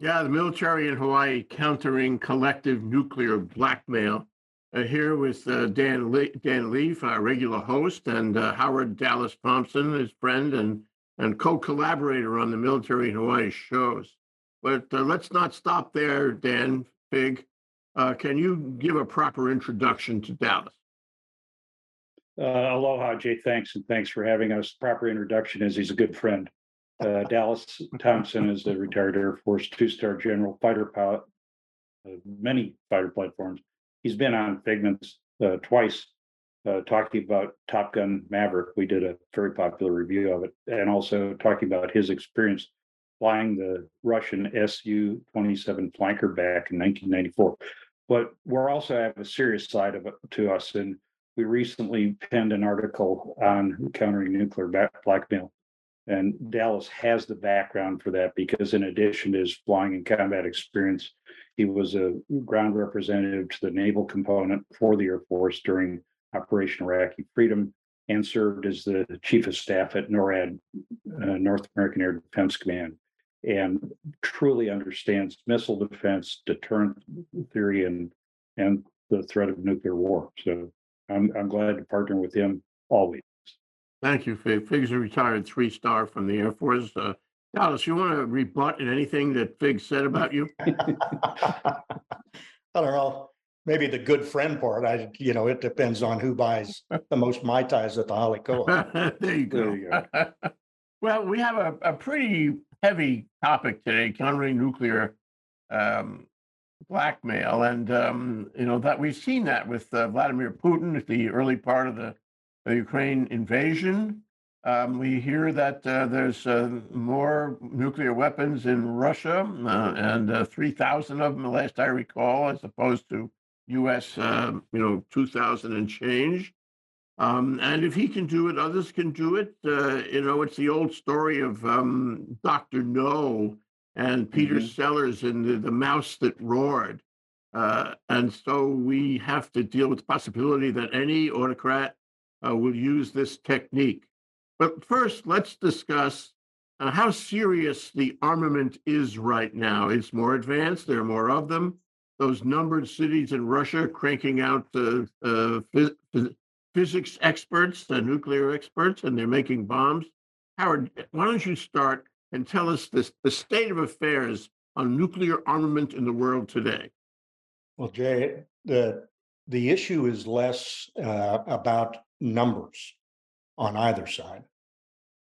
Yeah, the military in Hawaii countering collective nuclear blackmail. Uh, here with uh, Dan Le- Dan Leaf, our regular host, and uh, Howard Dallas Thompson, his friend and and co-collaborator on the military in Hawaii shows. But uh, let's not stop there, Dan Fig. Uh, can you give a proper introduction to Dallas? Uh, aloha, Jay. Thanks, and thanks for having us. Proper introduction is he's a good friend. Uh, Dallas Thompson is a retired Air Force two-star general fighter pilot, uh, many fighter platforms. He's been on Figments uh, twice, uh, talking about Top Gun Maverick. We did a very popular review of it, and also talking about his experience flying the Russian Su-27 flanker back in 1994. But we're also have a serious side of it to us, and we recently penned an article on countering nuclear blackmail. And Dallas has the background for that because in addition to his flying and combat experience, he was a ground representative to the naval component for the Air Force during Operation Iraqi Freedom and served as the chief of staff at NORAD, uh, North American Air Defense Command, and truly understands missile defense, deterrent theory, and and the threat of nuclear war. So I'm I'm glad to partner with him always. Thank you, Fig. Fig's a retired three star from the Air Force. Uh, Dallas, you want to rebut in anything that Fig said about you? I don't know, maybe the good friend part, I, you know, it depends on who buys the most Mai Tais at the Hale Koa. there you go. There you well, we have a, a pretty heavy topic today, countering nuclear um, blackmail, and um, you know that we've seen that with uh, Vladimir Putin at the early part of the, the Ukraine invasion. Um, we hear that uh, there's uh, more nuclear weapons in Russia, uh, and uh, 3,000 of them, last I recall, as opposed to U.S. Uh, you know 2,000 and change. Um, and if he can do it, others can do it. Uh, you know, it's the old story of um, Doctor No and Peter Mhm. Sellers and the, the mouse that roared. Uh, and so we have to deal with the possibility that any autocrat uh, will use this technique. But first, let's discuss uh, how serious the armament is right now. It's more advanced, there are more of them. Those numbered cities in Russia cranking out uh, phys- physics experts, the nuclear experts, and they're making bombs. Howard, why don't you start and tell us this, the state of affairs on nuclear armament in the world today? Well, Jay, the, the issue is less uh, about numbers on either side.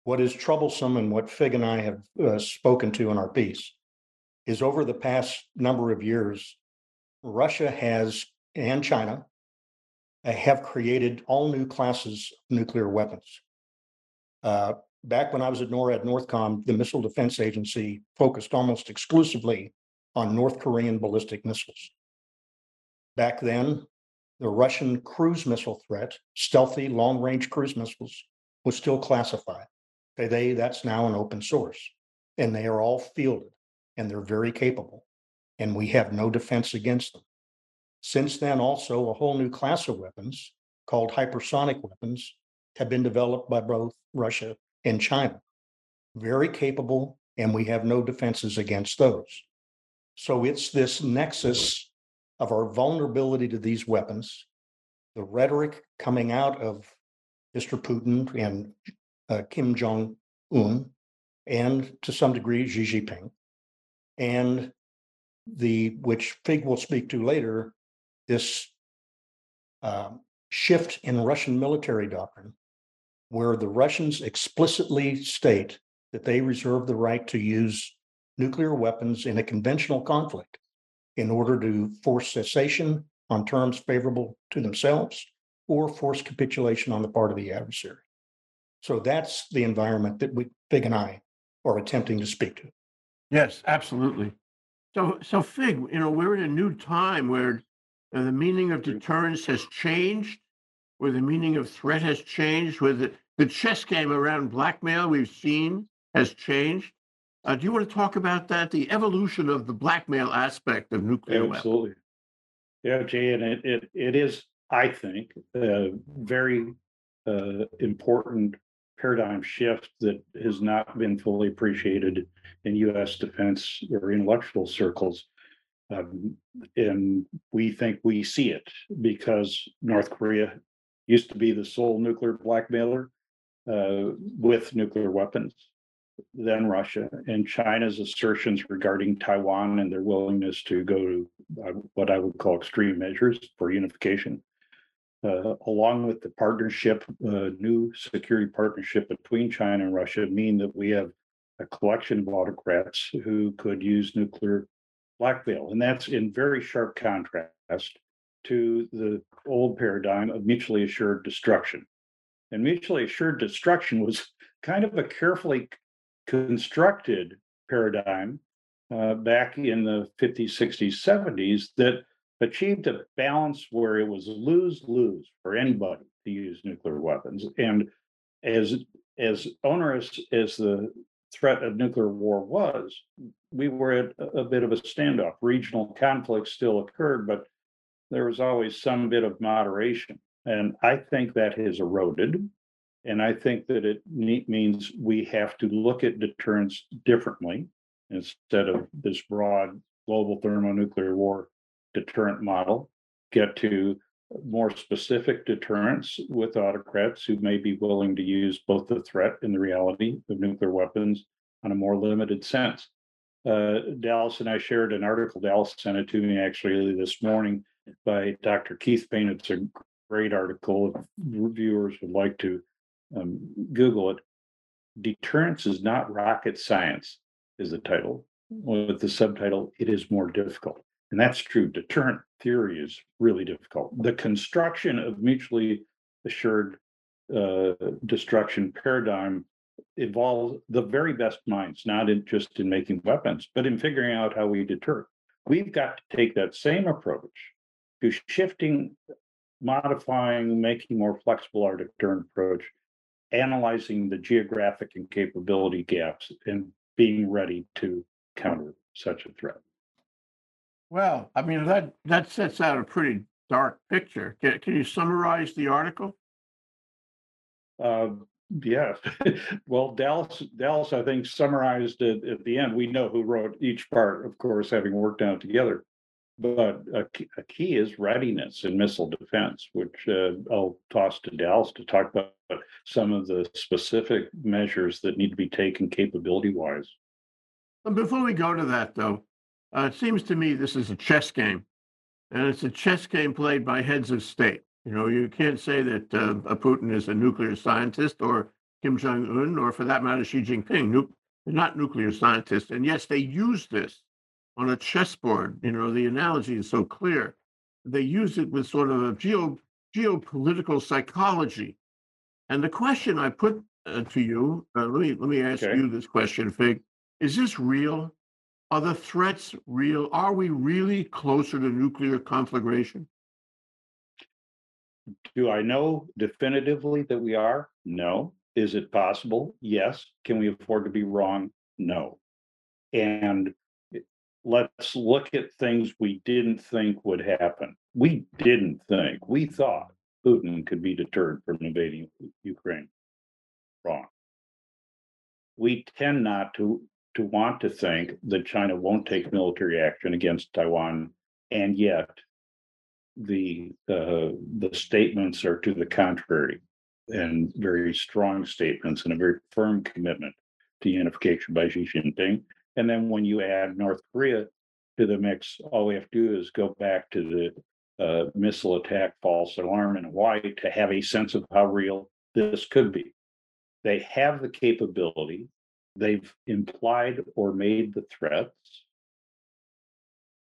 What is troublesome and what Fig and I have uh, spoken to in our piece is over the past number of years, Russia has, and China, uh, have created all new classes of nuclear weapons. Uh, back when I was at NORAD Northcom, the Missile Defense Agency focused almost exclusively on North Korean ballistic missiles. Back then, the Russian cruise missile threat, stealthy long range cruise missiles, was still classified. They, that's now an open source and they are all fielded and they're very capable. And we have no defense against them. Since then, also a whole new class of weapons called hypersonic weapons have been developed by both Russia and China. Very capable, and we have no defenses against those. So it's this nexus of our vulnerability to these weapons, the rhetoric coming out of Mr. Putin and uh, Kim Jong Un, and to some degree Xi Jinping, and the which Fig will speak to later, this um, shift in Russian military doctrine, where the Russians explicitly state that they reserve the right to use nuclear weapons in a conventional conflict in order to force cessation on terms favorable to themselves or force capitulation on the part of the adversary. So that's the environment that we, Fig and I, are attempting to speak to. Yes, absolutely. So, so Fig, you know, we're in a new time where the meaning of deterrence has changed, where the meaning of threat has changed, where the, the chess game around blackmail we've seen has changed. Uh, do you want to talk about that? The evolution of the blackmail aspect of nuclear weapons. Absolutely. Yeah, Jay, and it, it, it is, I think, a very uh, important paradigm shift that has not been fully appreciated in US defense or intellectual circles. Um, and we think we see it because North Korea used to be the sole nuclear blackmailer uh, with nuclear weapons. Then Russia and China's assertions regarding Taiwan and their willingness to go to uh, what I would call extreme measures for unification. Uh, along with the partnership, uh, new security partnership between China and Russia mean that we have a collection of autocrats who could use nuclear blackmail. And that's in very sharp contrast to the old paradigm of mutually assured destruction. And mutually assured destruction was kind of a carefully constructed paradigm uh, back in the 50s, 60s, 70s that achieved a balance where it was lose lose for anybody to use nuclear weapons. And as as onerous as the threat of nuclear war was, we were at a, a bit of a standoff. Regional conflicts still occurred, but there was always some bit of moderation. And I think that has eroded. And I think that it means we have to look at deterrence differently instead of this broad global thermonuclear war deterrent model, get to more specific deterrence with autocrats who may be willing to use both the threat and the reality of nuclear weapons on a more limited sense. Uh, Dallas and I shared an article, Dallas sent it to me actually this morning by Dr. Keith Payne. It's a great article. If reviewers would like to um, Google it. Deterrence is not rocket science, is the title. With the subtitle, it is more difficult. And that's true. Deterrent theory is really difficult. The construction of mutually assured uh, destruction paradigm involves the very best minds, not in just in making weapons, but in figuring out how we deter. We've got to take that same approach to shifting, modifying, making more flexible our deterrent approach, analyzing the geographic and capability gaps, and being ready to counter such a threat. Well, I mean, that, that sets out a pretty dark picture. Can, can you summarize the article? Uh, yeah, well, Dallas, Dallas, I think summarized it at the end. We know who wrote each part, of course, having worked on it together. But a key, a key is readiness in missile defense, which uh, I'll toss to Dallas to talk about some of the specific measures that need to be taken capability wise. Before we go to that, though, uh, it seems to me this is a chess game, and it's a chess game played by heads of state. You know, you can't say that uh, Putin is a nuclear scientist or Kim Jong Un, or for that matter, Xi Jinping. Nu- they're not nuclear scientists, and yes, they use this on a chessboard. You know, the analogy is so clear. They use it with sort of a geo geopolitical psychology. And the question I put uh, to you, uh, let me let me ask Okay. you this question, Fig: Is this real? Are the threats real? Are we really closer to nuclear conflagration? Do I know definitively that we are? No. Is it possible? Yes. Can we afford to be wrong? No. And let's look at things we didn't think would happen. We didn't think, we thought Putin could be deterred from invading Ukraine. Wrong. We tend not to, to want to think that China won't take military action against Taiwan. And yet the, uh, the statements are to the contrary and very strong statements and a very firm commitment to unification by Xi Jinping. And then when you add North Korea to the mix, all we have to do is go back to the uh, missile attack false alarm in Hawaii to have a sense of how real this could be. They have the capability. They've implied or made the threats.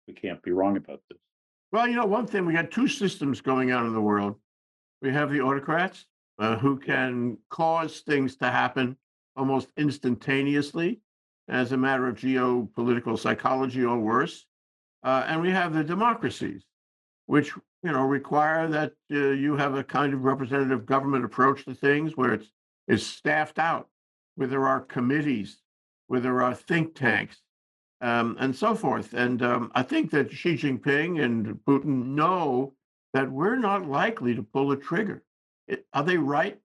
We can't be wrong about this. Well, you know, one thing, we got two systems going on in the world. We have the autocrats uh, who can cause things to happen almost instantaneously as a matter of geopolitical psychology or worse. Uh, and we have the democracies, which, you know, require that uh, you have a kind of representative government approach to things where it's, it's staffed out, where there are committees, where there are think tanks, um, and so forth. And um, I think that Xi Jinping and Putin know that we're not likely to pull the trigger. It- are they right?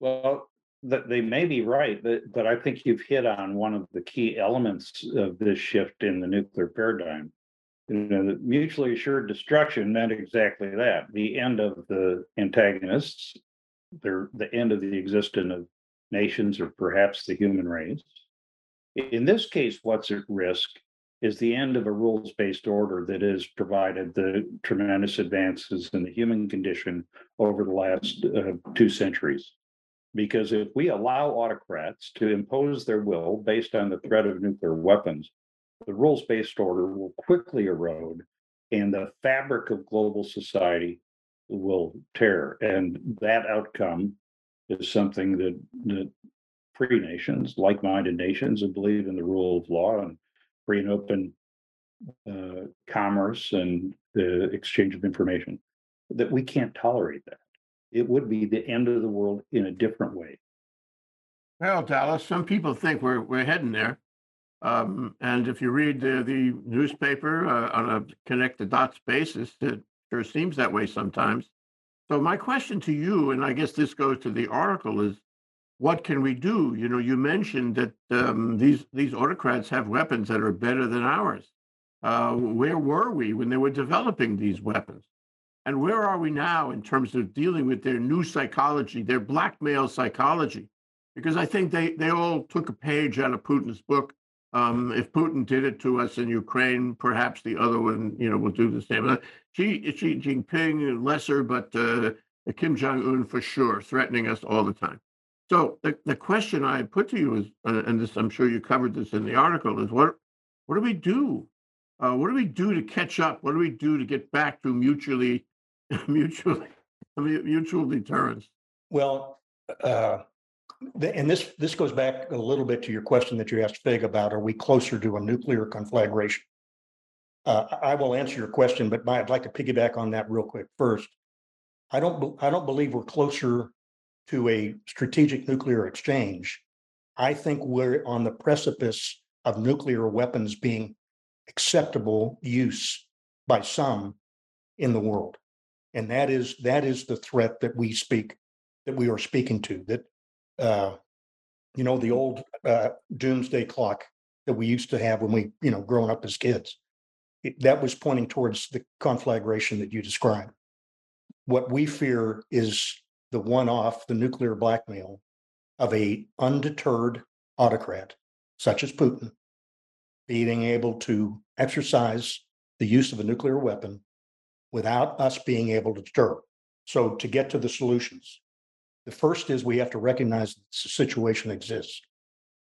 Well, that they may be right, but, but I think you've hit on one of the key elements of this shift in the nuclear paradigm. You know, the mutually assured destruction meant exactly that, the end of the antagonists. They're the end of the existence of nations or perhaps the human race. In this case, what's at risk is the end of a rules-based order that has provided the tremendous advances in the human condition over the last uh, two centuries. Because if we allow autocrats to impose their will based on the threat of nuclear weapons, the rules-based order will quickly erode and the fabric of global society will tear. And that outcome is something that, that free nations, like-minded nations that believe in the rule of law and free and open uh, commerce and the exchange of information, that we can't tolerate that. It would be the end of the world in a different way. Well, Dallas, some people think we're, we're heading there. Um, and if you read the, the newspaper uh, on a connect the dots basis, it sure seems that way sometimes. So my question to you, and I guess this goes to the article, is what can we do? You know, you mentioned that um, these these autocrats have weapons that are better than ours. Uh, where were we when they were developing these weapons? And where are we now in terms of dealing with their new psychology, their blackmail psychology? Because I think they, they all took a page out of Putin's book. Um, if Putin did it to us in Ukraine, perhaps the other one, you know, will do the same. Uh, Xi, Xi Jinping, lesser, but uh, Kim Jong Un for sure, threatening us all the time. So the, the question I put to you is, uh, and this I'm sure you covered this in the article, is what what do we do? Uh, what do we do to catch up? What do we do to get back to mutually mutually mutual deterrence? Well, uh, the- and this, this goes back a little bit to your question that you asked Fig about, are we closer to a nuclear conflagration? Uh, I will answer your question, but I'd like to piggyback on that real quick first. I don't, I don't believe we're closer to a strategic nuclear exchange. I think we're on the precipice of nuclear weapons being acceptable use by some in the world. And that is, that is the threat that we speak, that we are speaking to, that, uh, you know, the old, uh, doomsday clock that we used to have when we, you know, growing up as kids. It- That was pointing towards the conflagration that you described. What we fear is the one-off, the nuclear blackmail of a undeterred autocrat such as Putin being able to exercise the use of a nuclear weapon without us being able to deter. So to get to the solutions, the first is we have to recognize the situation exists.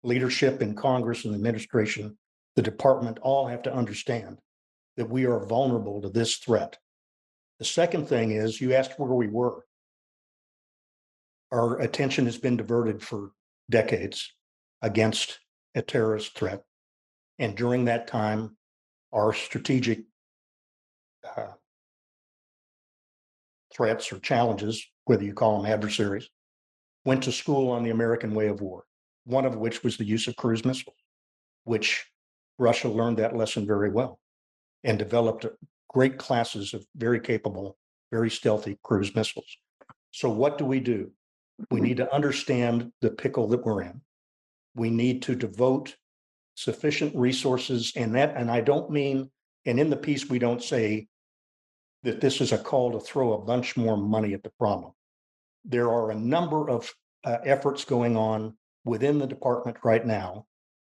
Leadership in Congress and administration, the department all have to understand that we are vulnerable to this threat. The second thing is you asked where we were. Our attention has been diverted for decades against a terrorist threat. And during that time, our strategic uh, threats or challenges, whether you call them adversaries, went to school on the American way of war, one of which was the use of cruise missiles, which Russia learned that lesson very well and developed great classes of very capable, very stealthy cruise missiles. So what do we do? We need to understand the pickle that we're in. We need to devote sufficient resources and that, and I don't mean, and in the piece, we don't say that this is a call to throw a bunch more money at the problem. There are a number of uh, efforts going on within the department right now.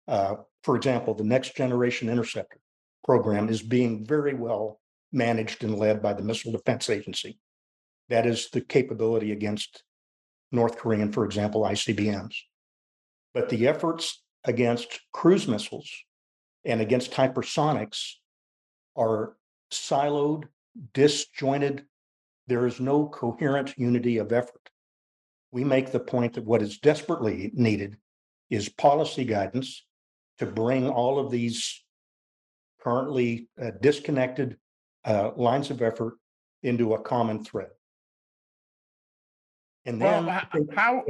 Uh, for example, the Next Generation Interceptor program is being very well managed and led by the Missile Defense Agency. That is the capability against North Korean, for example, ICBMs. But the efforts against cruise missiles and against hypersonics are siloed, disjointed. There is no coherent unity of effort. We make the point that what is desperately needed is policy guidance to bring all of these currently uh, disconnected uh, lines of effort into a common thread. And then, think- how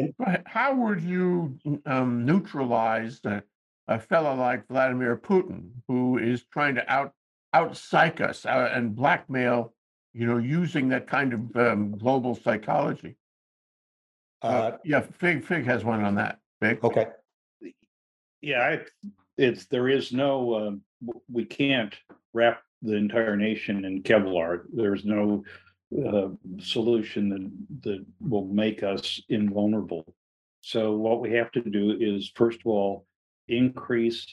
how would you um, neutralize a, a fellow like Vladimir Putin, who is trying to out out psych us uh, and blackmail, you know, using that kind of um, global psychology? Uh, Yeah, Fig, Fig has one on that. Fig. okay, Yeah, I, it's, there is no, um, we can't wrap the entire nation in Kevlar. There's no uh, solution that, that will make us invulnerable. So what we have to do is, first of all, increase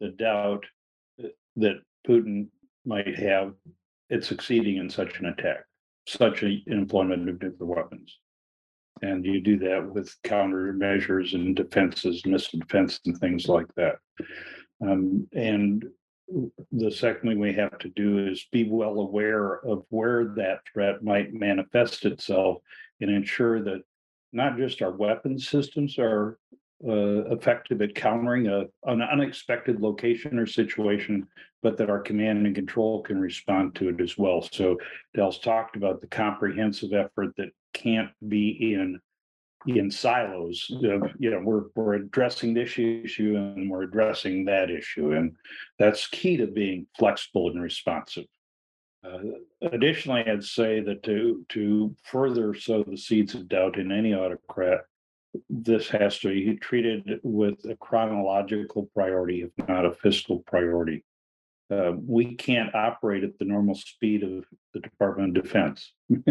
the doubt that- that Putin might have at succeeding in such an attack, such a employment of nuclear weapons. And you do that with countermeasures and defenses, missile defense and things like that. Um, and the second thing we have to do is be well aware of where that threat might manifest itself and ensure that not just our weapon systems are uh, effective at countering a, an unexpected location or situation, but that our command and control can respond to it as well. So Dell's talked about the comprehensive effort that can't be in in silos. of, You know, we're we're addressing this issue and we're addressing that issue, and that's key to being flexible and responsive. Uh, additionally, I'd say that to to further sow the seeds of doubt in any autocrat, this has to be treated with a chronological priority, if not a fiscal priority. Uh, we can't operate at the normal speed of the Department of Defense.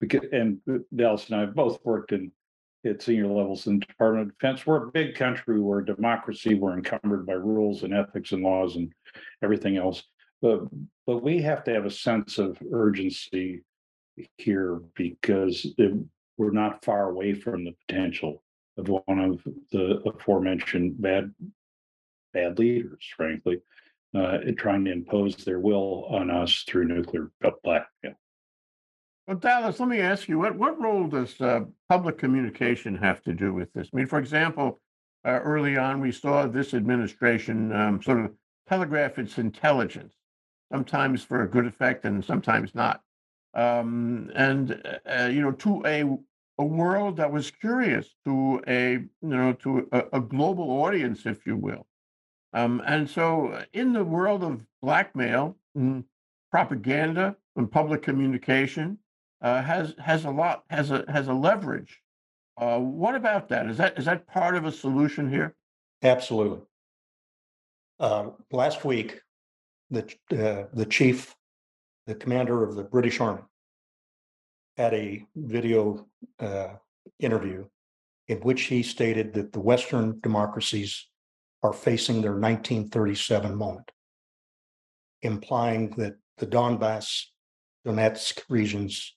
Because, and Dallas and I have both worked in at senior levels in the Department of Defense. We're a big country, we're a democracy, we're encumbered by rules and ethics and laws and everything else. But but we have to have a sense of urgency here because it- we're not far away from the potential of one of the aforementioned bad bad leaders, frankly, uh, trying to impose their will on us through nuclear blackmail. Well, Dallas, let me ask you, what, what role does uh, public communication have to do with this? I mean, for example, uh, early on, we saw this administration um, sort of telegraph its intelligence, sometimes for a good effect and sometimes not. Um, and, uh, you know, to a, a world that was curious, to a, you know, to a, a global audience, if you will. Um, and so uh, in the world of blackmail, mm, propaganda, and public communication, uh, has has a lot has a has a leverage. Uh, what about that? Is that is that part of a solution here? absolutely. Uh, last week, the, uh, the chief, the commander of the British Army had a video, uh, interview in which he stated that the Western democracies are facing their nineteen thirty-seven moment, implying that the Donbass, Donetsk regions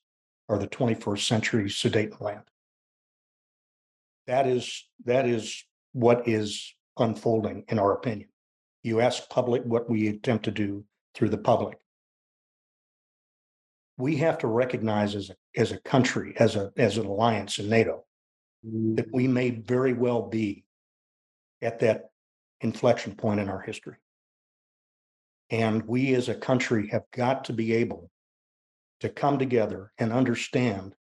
are the twenty-first century Sudetenland. That is, that is what is unfolding, in our opinion. You ask public what we attempt to do through the public. We have to recognize as, a as a country, as a, as an alliance in NATO, that we may very well be at that inflection point in our history. And we as a country have got to be able to come together and understand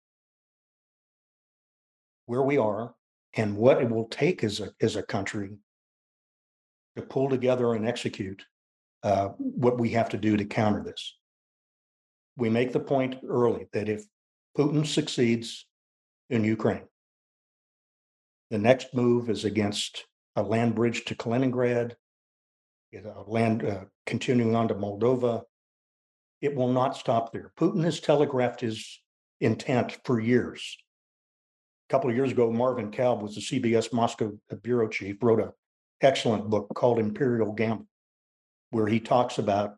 where we are and what it will take as a, as a country to pull together and execute uh, what we have to do to counter this. We make the point early that if Putin succeeds in Ukraine, the next move is against a land bridge to Kaliningrad, you know, land uh, continuing on to Moldova. It will not stop there. Putin has telegraphed his intent for years. A couple of years ago, Marvin Kalb was the CBS Moscow bureau chief, wrote an excellent book called Imperial Gamble, where he talks about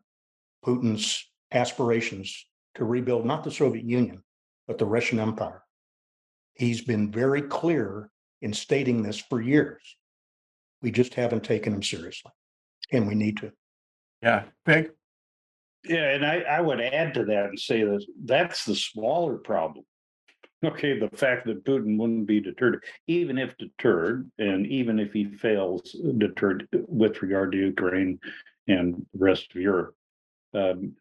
Putin's aspirations to rebuild not the Soviet Union, but the Russian Empire. He's been very clear in stating this for years. We just haven't taken them seriously, and we need to. Yeah, Fig. Yeah, and I, I would add to that and say that that's the smaller problem. Okay, the fact that Putin wouldn't be deterred, even if deterred, and even if he fails deterred with regard to Ukraine and the rest of Europe. Um,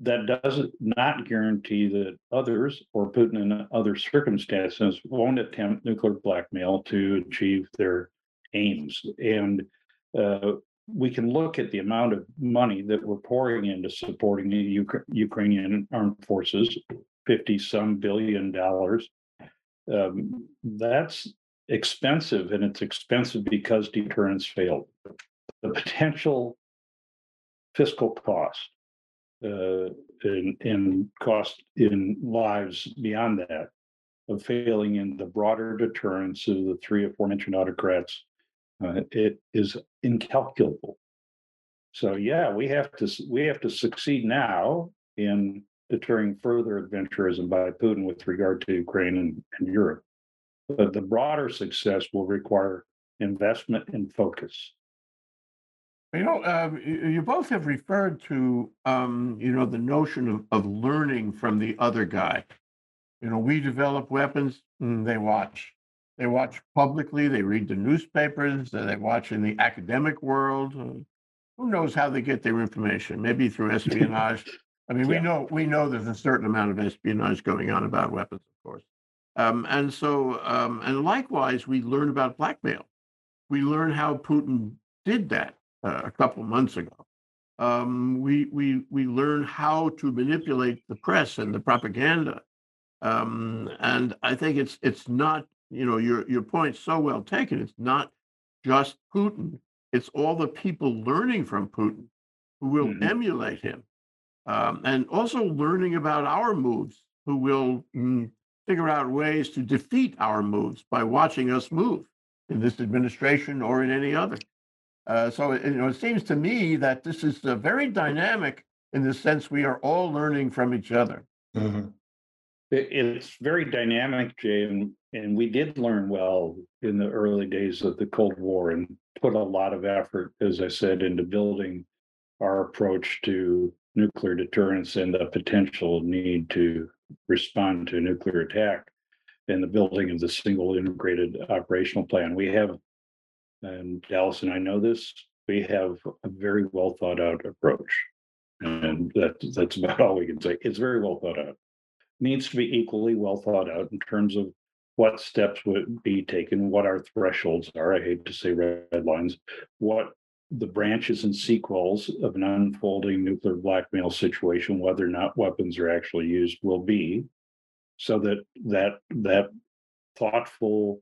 that doesn't not guarantee that others or Putin in other circumstances won't attempt nuclear blackmail to achieve their aims. And uh, we can look at the amount of money that we're pouring into supporting the Ukra- Ukrainian armed forces, fifty some billion dollars. Um, that's expensive and it's expensive because deterrence failed. The potential fiscal cost uh, in, in cost in lives beyond that of failing in the broader deterrence of the three aforementioned autocrats, uh, it is incalculable. So yeah, we have to, we have to succeed now in deterring further adventurism by Putin with regard to Ukraine and, and Europe. But the broader success will require investment and focus. You know, you, you both have referred to, um, you know, the notion of, of learning from the other guy. You know, we develop weapons, mm, they watch. They watch publicly, they read the newspapers, uh, they watch in the academic world. uh, Who knows how they get their information? Maybe through espionage. I mean, we Yeah. know, we know there's a certain amount of espionage going on about weapons, of course. Um, and so, um, and likewise, we learn about blackmail. We learn how Putin did that uh, a couple months ago. Um, we we we learn how to manipulate the press and the propaganda, um, and I think it's it's not you know your your point so well taken. It's not just Putin; it's all the people learning from Putin who will Mhm. emulate him, um, and also learning about our moves, who will mm, figure out ways to defeat our moves by watching us move in this administration or in any other. Uh, so you know, it seems to me that this is uh, very dynamic in the sense we are all learning from each other. Mhm. It- it's very dynamic, Jay, and, and we did learn well in the early days of the Cold War and put a lot of effort, as I said, into building our approach to nuclear deterrence and the potential need to respond to a nuclear attack and the building of the single integrated operational plan. We have, and Dallas and I know this, we have a very well thought out approach. And that, that's about all we can say. It's very well thought out needs to be equally well thought out in terms of what steps would be taken, what our thresholds are. I hate to say red lines, what the branches and sequels of an unfolding nuclear blackmail situation, whether or not weapons are actually used, will be, so that that that thoughtful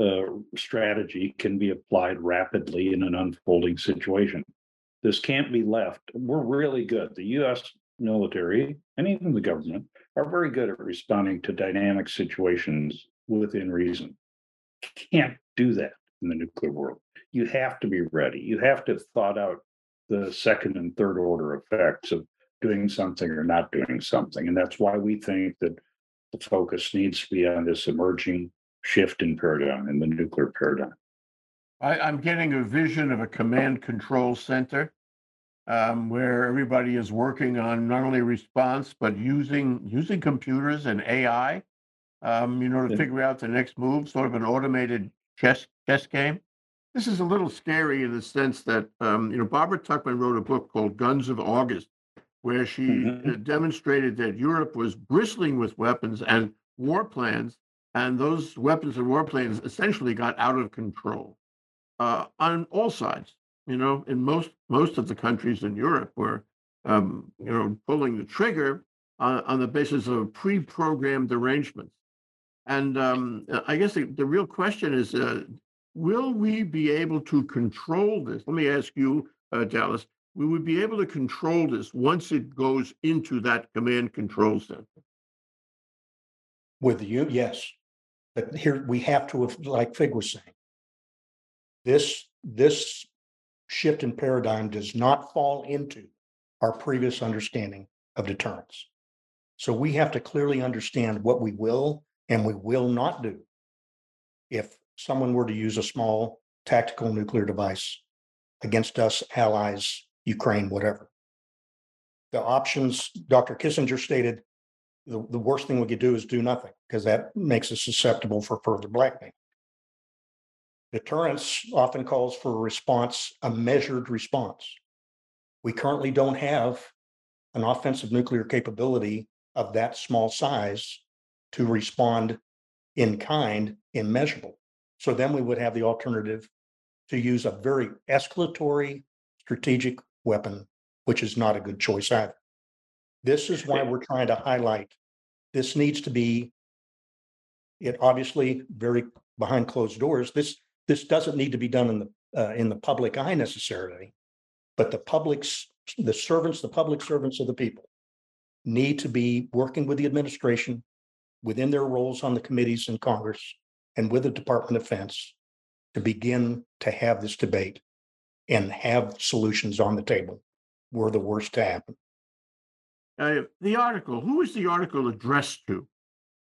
uh, strategy can be applied rapidly in an unfolding situation. This can't be left. We're really good. The U.S. military and even the government are very good at responding to dynamic situations within reason. Can't do that in the nuclear world. You have to be ready. You have to have thought out the second and third order effects of doing something or not doing something. And that's why we think that the focus needs to be on this emerging shift in paradigm in the nuclear paradigm. I, I'm getting a vision of a command control center um, where everybody is working on not only response but using using computers and AI, um, you know, to figure out the next move, sort of an automated chess chess game. This is a little scary in the sense that um, you know Barbara Tuchman wrote a book called Guns of August, where she Mhm. uh, demonstrated that Europe was bristling with weapons and war plans, and those weapons and war plans essentially got out of control uh, on all sides. You know, in most most of the countries in Europe were, um, you know, pulling the trigger on, on the basis of pre-programmed arrangements. And um, uh, I guess the, the real question is, uh, will we be able to control this? Let me ask you, uh, Dallas. Will we be able to control this once it goes into that command control center? With you, yes. But here, we have to, like Fig was saying. This, this shift in paradigm does not fall into our previous understanding of deterrence. So we have to clearly understand what we will and we will not do. If someone were to use a small tactical nuclear device against us, allies, Ukraine, whatever. The options, Dr. Kissinger stated, the, the worst thing we could do is do nothing because that makes us susceptible for further blackmail. Deterrence often calls for a response, a measured response. We currently don't have an offensive nuclear capability of that small size to respond in kind, in measurable. So then we would have the alternative to use a very escalatory strategic weapon, which is not a good choice either. This is why we're trying to highlight, this needs to be it obviously very behind closed doors. This, this doesn't need to be done in the, uh, in the public eye necessarily. But the public's, the servants, the public servants of the people need to be working with the administration within their roles on the committees in Congress and with the Department of Defense to begin to have this debate and have solutions on the table were the worst to happen. Uh, the article, who is the article addressed to?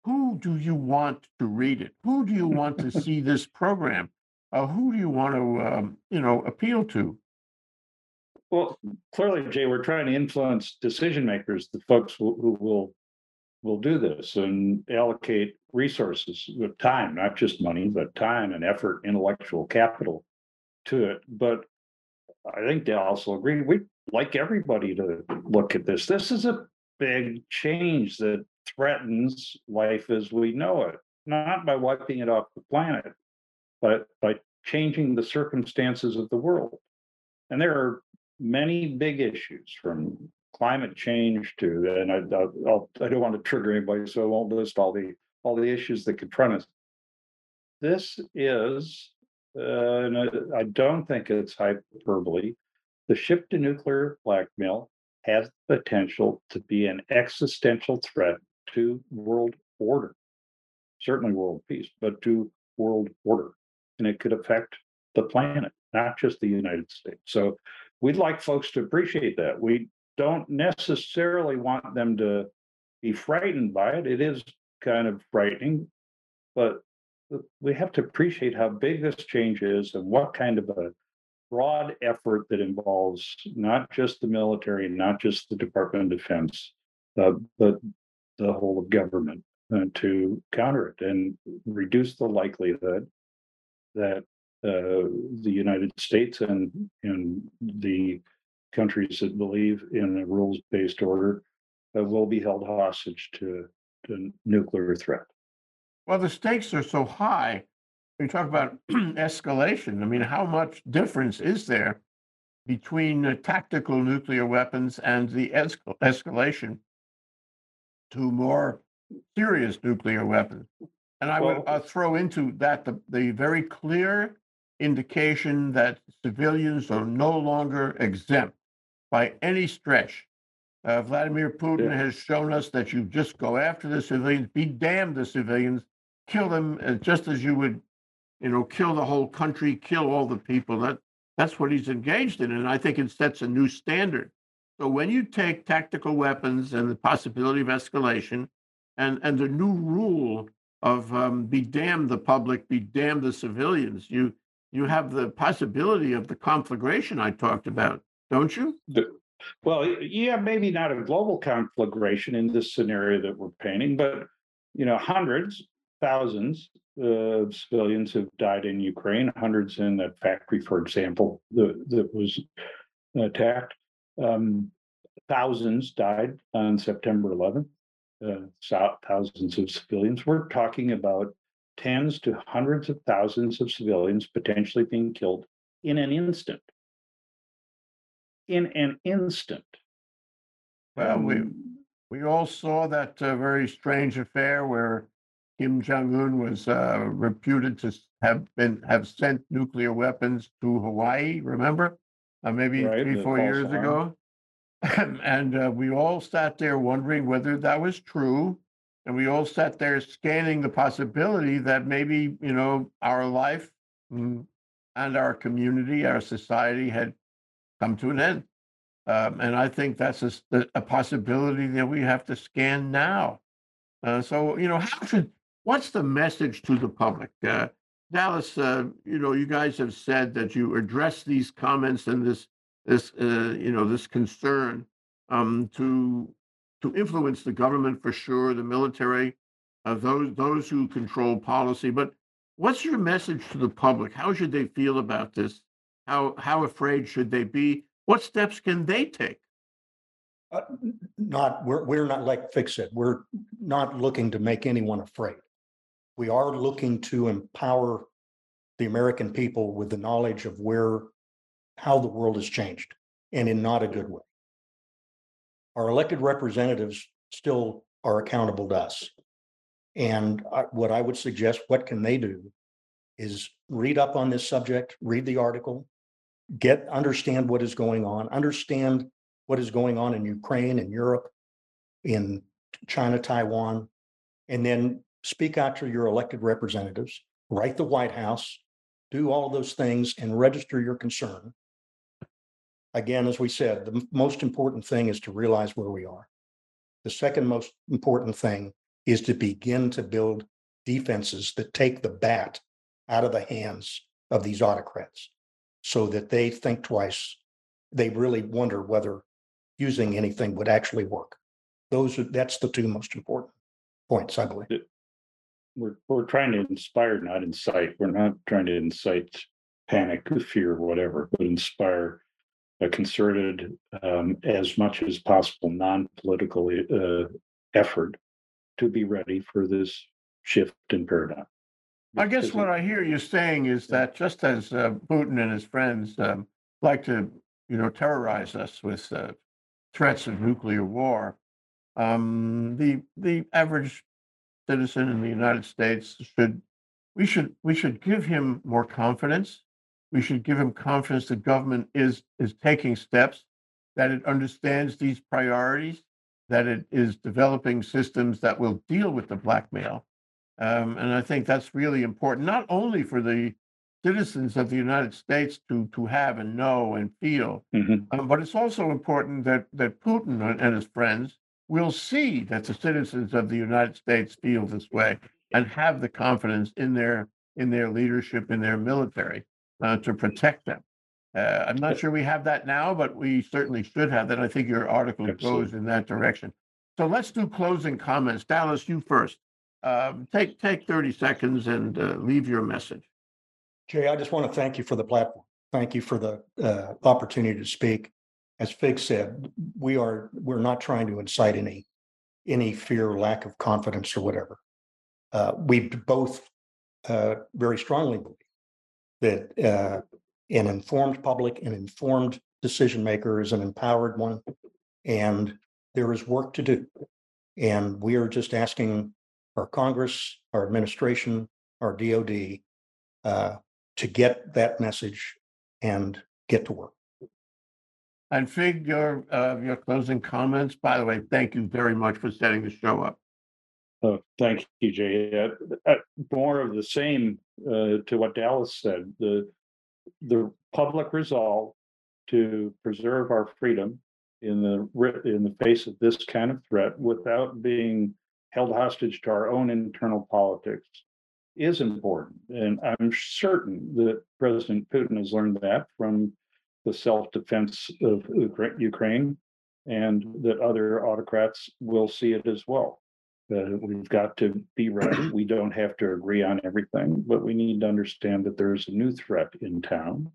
Who do you want to read it? Who do you want to see this program? Uh, who do you want to, um, you know, appeal to? Well, clearly, Jay, we're trying to influence decision makers, the folks who, who will will do this and allocate resources with time, not just money, but time and effort, intellectual capital to it. But I think also agree. We'd like everybody to look at this. This is a big change that threatens life as we know it, not by wiping it off the planet, but by changing the circumstances of the world. And there are many big issues from climate change to, and I, I'll, I don't want to trigger anybody, so I won't list all the, all the issues that confront us. This is, uh, and I don't think it's hyperbole. The shift to nuclear blackmail has the potential to be an existential threat to world order. Certainly world peace, but to world order. And it could affect the planet, not just the United States. So we'd like folks to appreciate that. We don't necessarily want them to be frightened by it. It is kind of frightening, but we have to appreciate how big this change is and what kind of a broad effort that involves not just the military, and not just the Department of Defense, uh, but the whole of government uh, to counter it and reduce the likelihood that uh, the United States and and the countries that believe in a rules-based order uh, will be held hostage to to nuclear threat. Well, the stakes are so high. You talk about escalation. I mean, how much difference is there between tactical nuclear weapons and the escal- escalation to more serious nuclear weapons? And I would uh, throw into that the, the very clear indication that civilians are no longer exempt by any stretch. Uh, Vladimir Putin Yeah. has shown us that you just go after the civilians, be damned the civilians, kill them uh, just as you would, you know, kill the whole country, kill all the people. That that's what he's engaged in, and I think it sets a new standard. So when you take tactical weapons and the possibility of escalation, and and the new rule of um, be damned the public, be damned the civilians, you you have the possibility of the conflagration I talked about, don't you? Well, yeah, maybe not a global conflagration in this scenario that we're painting, but you know, hundreds, thousands of civilians have died in Ukraine, hundreds in that factory, for example, that that was attacked. Um, thousands died on September 11th. Uh, thousands of civilians. We're talking about tens to hundreds of thousands of civilians potentially being killed in an instant. In an instant. Well, we Um, we all saw that uh, very strange affair where Kim Jong Un was uh, reputed to have been have sent nuclear weapons to Hawaii. Remember, uh, maybe Right, three four years ago, and uh, we all sat there wondering whether that was true, and we all sat there scanning the possibility that maybe you know our life and our community, our society had come to an end. Um, and I think that's a possibility that we have to scan now. Uh, so, you know, how should, what's the message to the public? Uh, Dallas, uh, you know, you guys have said that you address these comments and this, this, uh, you know, this concern um, to, to influence the government for sure, the military, uh, those, those who control policy. But what's your message to the public? How should they feel about this? How, how afraid should they be? What steps can they take? Uh, Not, we're, we're not like Fix it. we're not looking to make anyone afraid. We are looking to empower the American people with the knowledge of where, how the world has changed and in not a good way. Our elected representatives still are accountable to us. And I- what I would suggest, what can they do? Is read up on this subject, read the article, get, understand what is going on, understand what is going on in Ukraine and Europe, in China, Taiwan, and then speak out to your elected representatives, write the White House, do all those things and register your concern. Again, as we said, the most important thing is to realize where we are. The second most important thing is to begin to build defenses that take the bat out of the hands of these autocrats so that they think twice. They really wonder whether using anything would actually work. Those are, that's the two most important points, I believe. We're, we're trying to inspire, not incite. We're not trying to incite panic, fear, whatever, but inspire a concerted, um, as much as possible, non-political, uh, effort to be ready for this shift in paradigm. I guess what I hear you saying is that just as uh, Putin and his friends um, like to, you know, terrorize us with uh, threats of nuclear war, um, the the average citizen in the United States should we should we should give him more confidence. We should give him confidence the government is is taking steps, that it understands these priorities, that it is developing systems that will deal with the blackmail. Um, and I think that's really important, not only for the citizens of the United States to to have and know and feel, Mhm. um, but it's also important that that Putin and and his friends will see that the citizens of the United States feel this way and have the confidence in their in their leadership in their military uh, to protect them. Uh, I'm not sure we have that now, but we certainly should have that. I think your article goes in that direction. So let's do closing comments. Dallas, you first. Um, take take 30 seconds and uh, leave your message. Jay, I just want to thank you for the platform. Thank you for the uh, opportunity to speak. As Fig said, we are, we're not trying to incite any, any fear, lack of confidence or whatever. Uh, We both uh, very strongly believe that uh, an informed public, an informed decision maker is an empowered one. And there is work to do. And we are just asking our Congress, our administration, our DOD uh, to get that message and get to work. And Fig, your uh, your closing comments. By the way, thank you very much for setting the show up. Oh, thank you, Jay. Uh, uh, More of the same uh, to what Dallas said, the, the public resolve to preserve our freedom in the, in the face of this kind of threat without being held hostage to our own internal politics is important. And I'm certain that President Putin has learned that from the self-defense of Ukraine and that other autocrats will see it as well. Uh, we've got to be ready. We don't have to agree on everything, but we need to understand that there's a new threat in town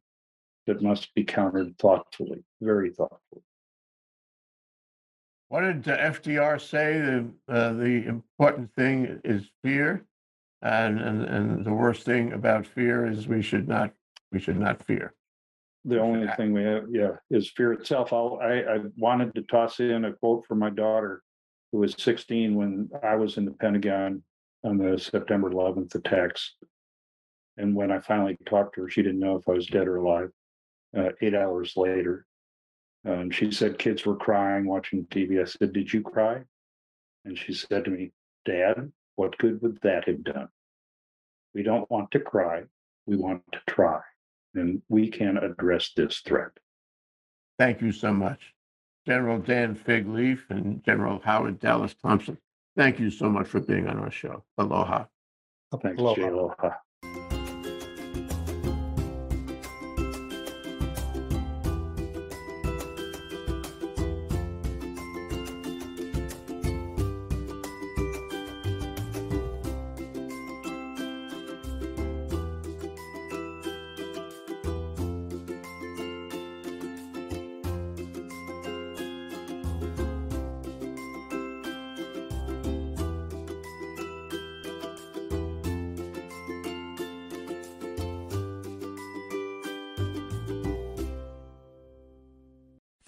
that must be countered thoughtfully, very thoughtfully. What did FDR say? The uh, the important thing is fear, and, and and the worst thing about fear is we should not we should not fear. The only thing we have, yeah, is fear itself. I'll, I, I wanted to toss in a quote from my daughter, who was sixteen when I was in the Pentagon on the September eleventh attacks. And when I finally talked to her, she didn't know if I was dead or alive. Uh, eight hours later, she said kids were crying watching TV. I said, "Did you cry?" And she said to me, "Dad, what good would that have done? We don't want to cry. We want to try." and we can address this threat. Thank you so much, General Dan Fig Leaf and General Howard Dallas Thompson. Thank you so much for being on our show. Aloha. Thanks, Aloha. Aloha.